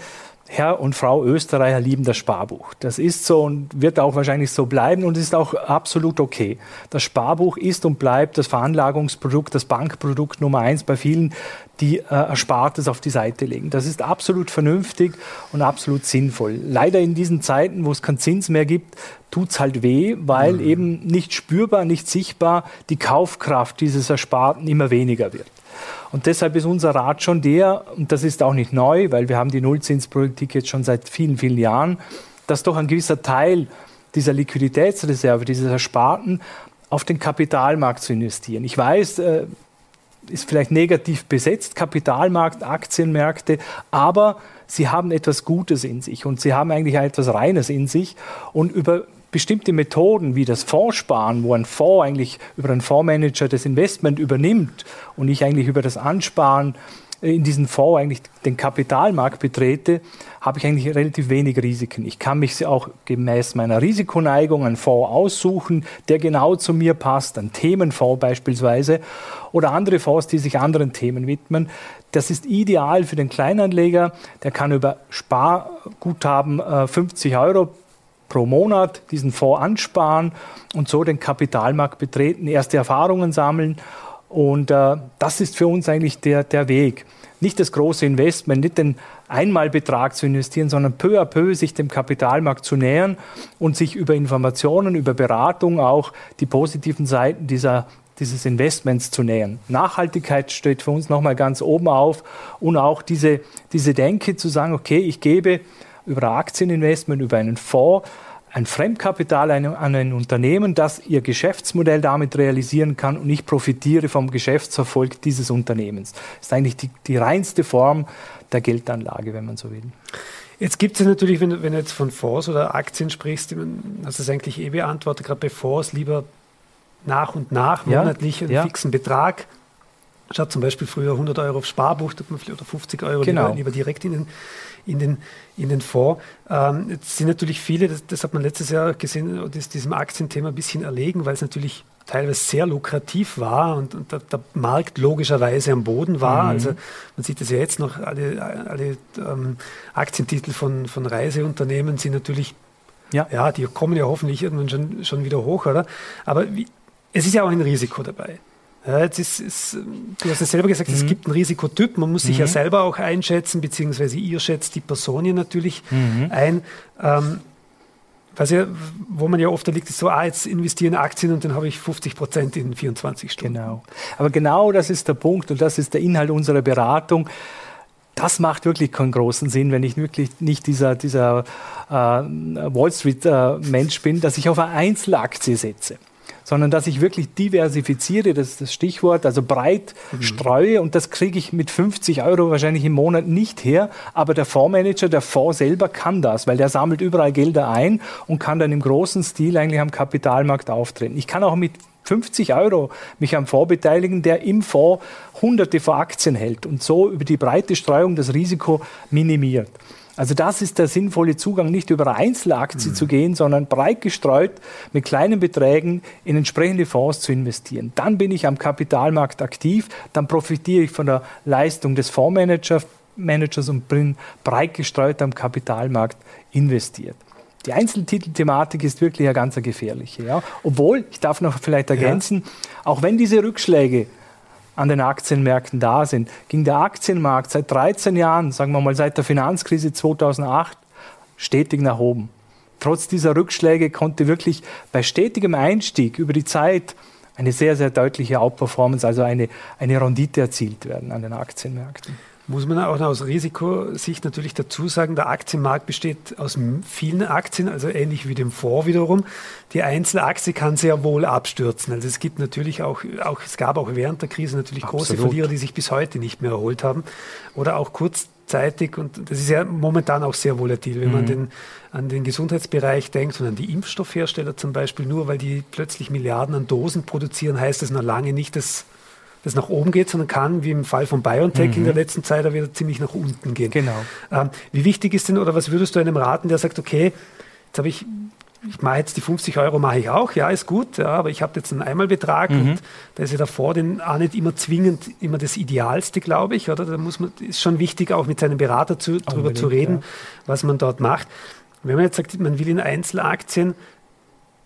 Herr und Frau Österreicher lieben das Sparbuch. Das ist so und wird auch wahrscheinlich so bleiben und ist auch absolut okay. Das Sparbuch ist und bleibt das Veranlagungsprodukt, das Bankprodukt Nummer eins bei vielen, die äh, Erspartes auf die Seite legen. Das ist absolut vernünftig und absolut sinnvoll. Leider in diesen Zeiten, wo es keinen Zins mehr gibt, tut es halt weh, weil mhm. eben nicht spürbar, nicht sichtbar die Kaufkraft dieses Ersparten immer weniger wird. Und deshalb ist unser Rat schon der, und das ist auch nicht neu, weil wir haben die Nullzinspolitik jetzt schon seit vielen, vielen Jahren, dass doch ein gewisser Teil dieser Liquiditätsreserve, dieses Ersparten, auf den Kapitalmarkt zu investieren. Ich weiß, äh, ist vielleicht negativ besetzt, Kapitalmarkt, Aktienmärkte, aber sie haben etwas Gutes in sich und sie haben eigentlich etwas Reines in sich und über bestimmte Methoden wie das Fondssparen, wo ein Fonds eigentlich über einen Fondsmanager das Investment übernimmt und ich eigentlich über das Ansparen in diesen Fonds eigentlich den Kapitalmarkt betrete, habe ich eigentlich relativ wenig Risiken. Ich kann mich auch gemäß meiner Risikoneigung einen Fonds aussuchen, der genau zu mir passt, ein Themenfonds beispielsweise oder andere Fonds, die sich anderen Themen widmen. Das ist ideal für den Kleinanleger. Der kann über Sparguthaben 50 äh, Euro pro Monat diesen Fonds ansparen und so den Kapitalmarkt betreten, erste Erfahrungen sammeln. Und äh, das ist für uns eigentlich der, der Weg. Nicht das große Investment, nicht den Einmalbetrag zu investieren, sondern peu à peu sich dem Kapitalmarkt zu nähern und sich über Informationen, über Beratung auch die positiven Seiten dieser, dieses Investments zu nähern. Nachhaltigkeit steht für uns nochmal ganz oben auf und auch diese, diese Denke zu sagen, okay, ich gebe über ein Aktieninvestment, über einen Fonds, ein Fremdkapital an ein Unternehmen, das ihr Geschäftsmodell damit realisieren kann und ich profitiere vom Geschäftserfolg dieses Unternehmens. Das ist eigentlich die, die reinste Form der Geldanlage, wenn man so will. Jetzt gibt es natürlich, wenn, wenn, du jetzt von Fonds oder Aktien sprichst, hast du es eigentlich eh beantwortet, gerade bei Fonds lieber nach und nach monatlich ja, einen ja. fixen Betrag. Statt zum Beispiel früher 100 Euro auf Sparbuch, oder 50 Euro genau. lieber, lieber direkt in den, in den, in den Fonds. Ähm, jetzt sind natürlich viele, das, das, hat man letztes Jahr gesehen, ist diesem Aktienthema ein bisschen erlegen, weil es natürlich teilweise sehr lukrativ war und, und der, der, Markt logischerweise am Boden war. Mhm. Also man sieht es ja jetzt noch, alle, alle ähm, Aktientitel von, von Reiseunternehmen sind natürlich, ja. ja, die kommen ja hoffentlich irgendwann schon, schon wieder hoch, oder? Aber wie, es ist ja auch ein Risiko dabei. Ja, jetzt ist, ist, du hast ja selber gesagt, mhm. es gibt einen Risikotyp. Man muss sich mhm. ja selber auch einschätzen, beziehungsweise ihr schätzt die Person ja natürlich mhm. ein. Ähm, was ja, wo man ja oft liegt, ist so, ah, jetzt investieren Aktien und dann habe ich 50 Prozent in 24 Stunden. Genau. Aber genau das ist der Punkt und das ist der Inhalt unserer Beratung. Das macht wirklich keinen großen Sinn, wenn ich wirklich nicht dieser, dieser äh, Wall Street-Mensch äh, bin, dass ich auf eine Einzelaktie setze sondern dass ich wirklich diversifiziere, das ist das Stichwort, also breit mhm. streue und das kriege ich mit 50 Euro wahrscheinlich im Monat nicht her, aber der Fondsmanager, der Fonds selber kann das, weil der sammelt überall Gelder ein und kann dann im großen Stil eigentlich am Kapitalmarkt auftreten. Ich kann auch mit 50 Euro mich am Fonds beteiligen, der im Fonds hunderte von Aktien hält und so über die breite Streuung das Risiko minimiert. Also das ist der sinnvolle Zugang, nicht über Einzelaktien mhm. zu gehen, sondern breit gestreut mit kleinen Beträgen in entsprechende Fonds zu investieren. Dann bin ich am Kapitalmarkt aktiv, dann profitiere ich von der Leistung des Fondsmanagers Managers und bin breit gestreut am Kapitalmarkt investiert. Die Einzeltitelthematik ist wirklich eine ganz gefährliche. Ja? Obwohl, ich darf noch vielleicht ergänzen, ja. auch wenn diese Rückschläge an den Aktienmärkten da sind, ging der Aktienmarkt seit 13 Jahren, sagen wir mal seit der Finanzkrise 2008, stetig nach oben. Trotz dieser Rückschläge konnte wirklich bei stetigem Einstieg über die Zeit eine sehr, sehr deutliche Outperformance, also eine, eine Rendite erzielt werden an den Aktienmärkten muss man auch aus Risikosicht natürlich dazu sagen, der Aktienmarkt besteht aus vielen Aktien, also ähnlich wie dem Fonds wiederum. Die Einzelaktie kann sehr wohl abstürzen. Also es gibt natürlich auch, auch es gab auch während der Krise natürlich Absolut. große Verlierer, die sich bis heute nicht mehr erholt haben. Oder auch kurzzeitig, und das ist ja momentan auch sehr volatil, wenn mhm. man den, an den Gesundheitsbereich denkt und an die Impfstoffhersteller zum Beispiel, nur weil die plötzlich Milliarden an Dosen produzieren, heißt das noch lange nicht, dass das nach oben geht, sondern kann, wie im Fall von BioNTech mhm. in der mhm. letzten Zeit, wieder ziemlich nach unten gehen. Genau. Ähm, wie wichtig ist denn, oder was würdest du einem raten, der sagt, okay, jetzt habe ich ich mache jetzt die 50 Euro mache ich auch, ja, ist gut, ja, aber ich habe jetzt einen Einmalbetrag mhm. und da ist ja davor den auch nicht immer zwingend immer das Idealste, glaube ich, oder? Da muss man, ist schon wichtig, auch mit seinem Berater zu, darüber zu reden, ja. was man dort macht. Wenn man jetzt sagt, man will in Einzelaktien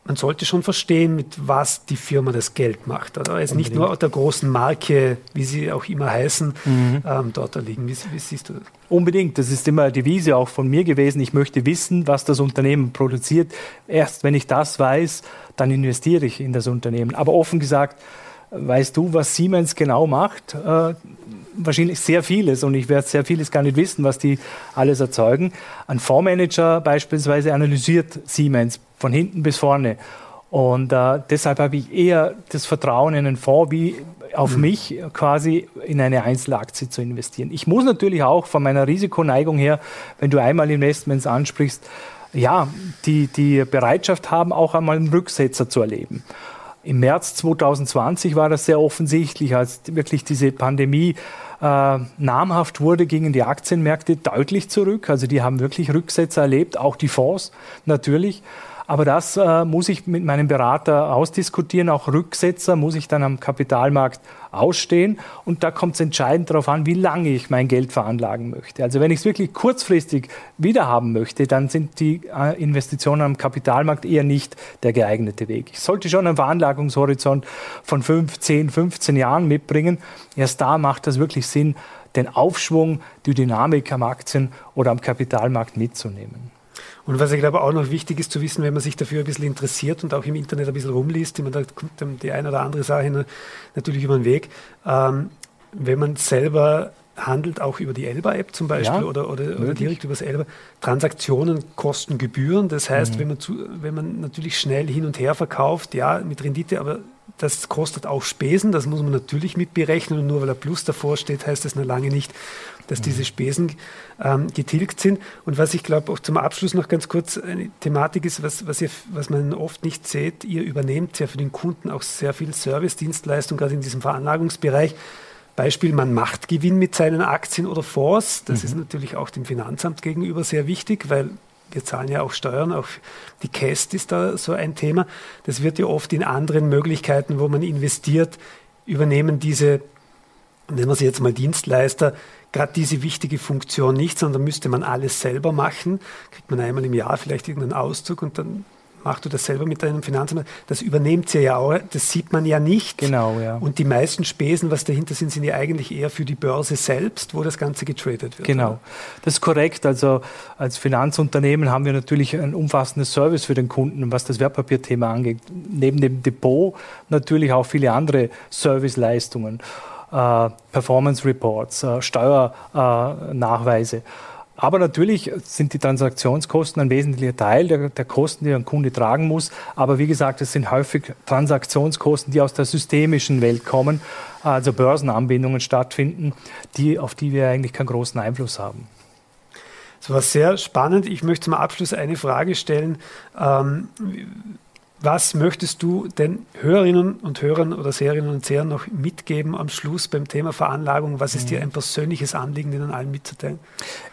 man sollte schon verstehen, mit was die Firma das Geld macht. Also nicht nur der großen Marke, wie sie auch immer heißen, mhm. ähm, dort liegen. Wie, wie, siehst du das? Unbedingt. Das ist immer die Devise auch von mir gewesen. Ich möchte wissen, was das Unternehmen produziert. Erst wenn ich das weiß, dann investiere ich in das Unternehmen. Aber offen gesagt, weißt du, was Siemens genau macht? Äh, wahrscheinlich sehr vieles und ich werde sehr vieles gar nicht wissen, was die alles erzeugen. Ein Fondsmanager beispielsweise analysiert Siemens von hinten bis vorne. Und äh, deshalb habe ich eher das Vertrauen in einen Fonds, wie auf mhm. mich quasi in eine Einzelaktie zu investieren. Ich muss natürlich auch von meiner Risikoneigung her, wenn du einmal Investments ansprichst, ja, die, die Bereitschaft haben, auch einmal einen Rücksetzer zu erleben. Im März 2020 war das sehr offensichtlich, als wirklich diese Pandemie äh, namhaft wurde, gingen die Aktienmärkte deutlich zurück. Also die haben wirklich Rücksetzer erlebt, auch die Fonds natürlich. Aber das äh, muss ich mit meinem Berater ausdiskutieren. Auch Rücksetzer muss ich dann am Kapitalmarkt ausstehen. Und da kommt es entscheidend darauf an, wie lange ich mein Geld veranlagen möchte. Also wenn ich es wirklich kurzfristig wiederhaben möchte, dann sind die äh, Investitionen am Kapitalmarkt eher nicht der geeignete Weg. Ich sollte schon einen Veranlagungshorizont von 5, 10, 15 Jahren mitbringen. Erst da macht das wirklich Sinn, den Aufschwung, die Dynamik am Aktien- oder am Kapitalmarkt mitzunehmen. Und was ich glaube auch noch wichtig ist zu wissen, wenn man sich dafür ein bisschen interessiert und auch im Internet ein bisschen rumliest, da kommt dann die eine oder andere Sache natürlich über den Weg. Ähm, wenn man selber handelt, auch über die Elba-App zum Beispiel ja, oder, oder, oder, direkt über das Elba, Transaktionen kosten Gebühren. Das heißt, mhm. wenn, man zu, wenn man natürlich schnell hin und her verkauft, ja, mit Rendite, aber das kostet auch Spesen, das muss man natürlich mitberechnen und nur weil er Plus davor steht, heißt das noch lange nicht, dass mhm. diese Spesen ähm, getilgt sind. Und was ich glaube, auch zum Abschluss noch ganz kurz eine Thematik ist, was, was, ihr, was man oft nicht seht, ihr übernehmt ja für den Kunden auch sehr viel Service-Dienstleistung, gerade in diesem Veranlagungsbereich. Beispiel, man macht Gewinn mit seinen Aktien oder Fonds. Das mhm. ist natürlich auch dem Finanzamt gegenüber sehr wichtig, weil wir zahlen ja auch Steuern, auch die CAST ist da so ein Thema. Das wird ja oft in anderen Möglichkeiten, wo man investiert, übernehmen diese, nennen wir sie jetzt mal Dienstleister, gerade diese wichtige Funktion nicht, sondern müsste man alles selber machen. Kriegt man einmal im Jahr vielleicht irgendeinen Auszug und dann machst du das selber mit deinem Finanzamt. Das übernehmt sie ja auch, das sieht man ja nicht. Genau, ja. Und die meisten Spesen, was dahinter sind, sind ja eigentlich eher für die Börse selbst, wo das Ganze getradet wird. Genau, oder? das ist korrekt. Also als Finanzunternehmen haben wir natürlich ein umfassendes Service für den Kunden, was das Wertpapierthema angeht. Neben dem Depot natürlich auch viele andere Serviceleistungen, äh, Performance Reports, äh, Steuernachweise. Äh, Aber natürlich sind die Transaktionskosten ein wesentlicher Teil der, der, Kosten, die ein Kunde tragen muss. Aber wie gesagt, es sind häufig Transaktionskosten, die aus der systemischen Welt kommen, also Börsenanbindungen stattfinden, die, auf die wir eigentlich keinen großen Einfluss haben. Das war sehr spannend. Ich möchte zum Abschluss eine Frage stellen. Ähm, was möchtest du den Hörerinnen und Hörern oder Seherinnen und Sehern noch mitgeben am Schluss beim Thema Veranlagung? Was ist dir mhm. ein persönliches Anliegen, den allen mitzuteilen?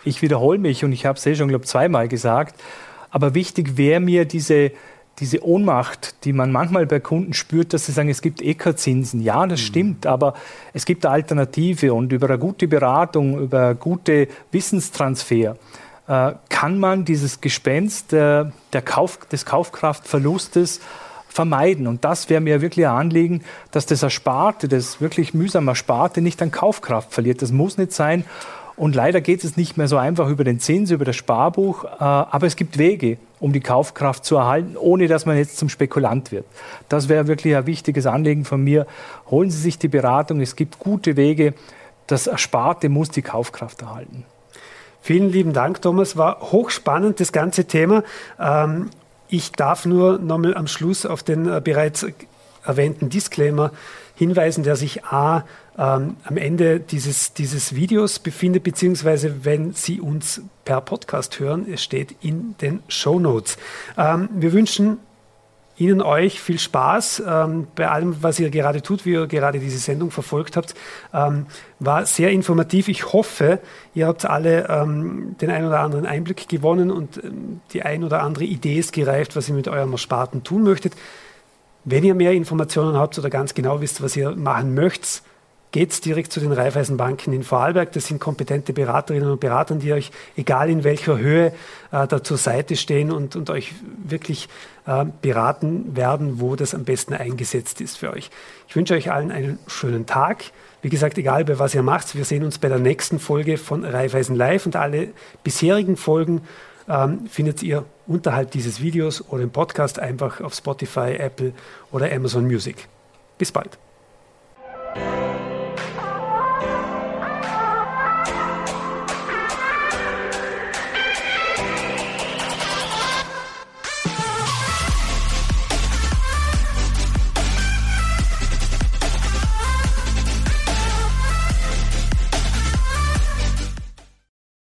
Ich wiederhole mich und ich habe es eh schon, glaube zweimal gesagt. Aber wichtig wäre mir diese, diese Ohnmacht, die man manchmal bei Kunden spürt, dass sie sagen, es gibt EK-Zinsen. Ja, das mhm. stimmt, aber es gibt eine Alternative und über eine gute Beratung, über gute Wissenstransfer äh, kann man dieses Gespenst der, der Kauf, des Kaufkraftverlustes vermeiden. Und das wäre mir wirklich ein Anliegen, dass das Ersparte, das wirklich mühsam Ersparte nicht an Kaufkraft verliert. Das muss nicht sein. Und leider geht es nicht mehr so einfach über den Zins, über das Sparbuch. Äh, aber es gibt Wege, um die Kaufkraft zu erhalten, ohne dass man jetzt zum Spekulant wird. Das wäre wirklich ein wichtiges Anliegen von mir. Holen Sie sich die Beratung. Es gibt gute Wege. Das Ersparte muss die Kaufkraft erhalten. Vielen lieben Dank, Thomas. War hochspannend, das ganze Thema. Ähm, ich darf nur nochmal am Schluss auf den äh, bereits erwähnten Disclaimer hinweisen, der sich A ähm, am Ende dieses, dieses Videos befindet, beziehungsweise wenn Sie uns per Podcast hören, es steht in den Show Notes. Ähm, wir wünschen Ihnen euch viel Spaß ähm, bei allem, was ihr gerade tut, wie ihr gerade diese Sendung verfolgt habt. Ähm, war sehr informativ. Ich hoffe, ihr habt alle ähm, den ein oder anderen Einblick gewonnen und ähm, die ein oder andere Idee ist gereift, was ihr mit eurem Ersparten tun möchtet. Wenn ihr mehr Informationen habt oder ganz genau wisst, was ihr machen möchtet, geht direkt zu den Raiffeisenbanken in Vorarlberg. Das sind kompetente Beraterinnen und Berater, die euch, egal in welcher Höhe, äh, da zur Seite stehen und, und euch wirklich äh, beraten werden, wo das am besten eingesetzt ist für euch. Ich wünsche euch allen einen schönen Tag. Wie gesagt, egal bei was ihr macht, wir sehen uns bei der nächsten Folge von Raiffeisen Live und alle bisherigen Folgen ähm, findet ihr unterhalb dieses Videos oder im Podcast einfach auf Spotify, Apple oder Amazon Music. Bis bald.